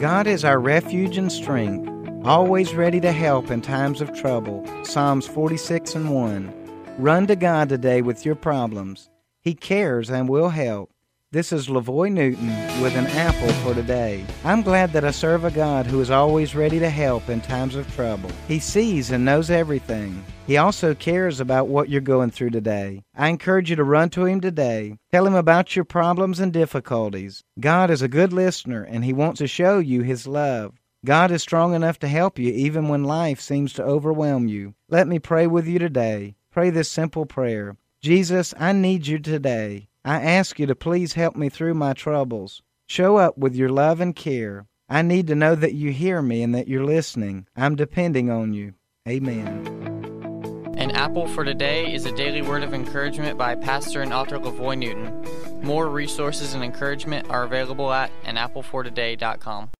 God is our refuge and strength, always ready to help in times of trouble. Psalms 46 and 1. Run to God today with your problems. He cares and will help. This is Lavoy Newton with an apple for today. I'm glad that I serve a God who is always ready to help in times of trouble. He sees and knows everything. He also cares about what you're going through today. I encourage you to run to Him today. Tell Him about your problems and difficulties. God is a good listener and He wants to show you His love. God is strong enough to help you even when life seems to overwhelm you. Let me pray with you today. Pray this simple prayer Jesus, I need you today. I ask you to please help me through my troubles. Show up with your love and care. I need to know that you hear me and that you're listening. I'm depending on you. Amen. An Apple for Today is a daily word of encouragement by pastor and author Lavoy Newton. More resources and encouragement are available at anapplefortoday.com.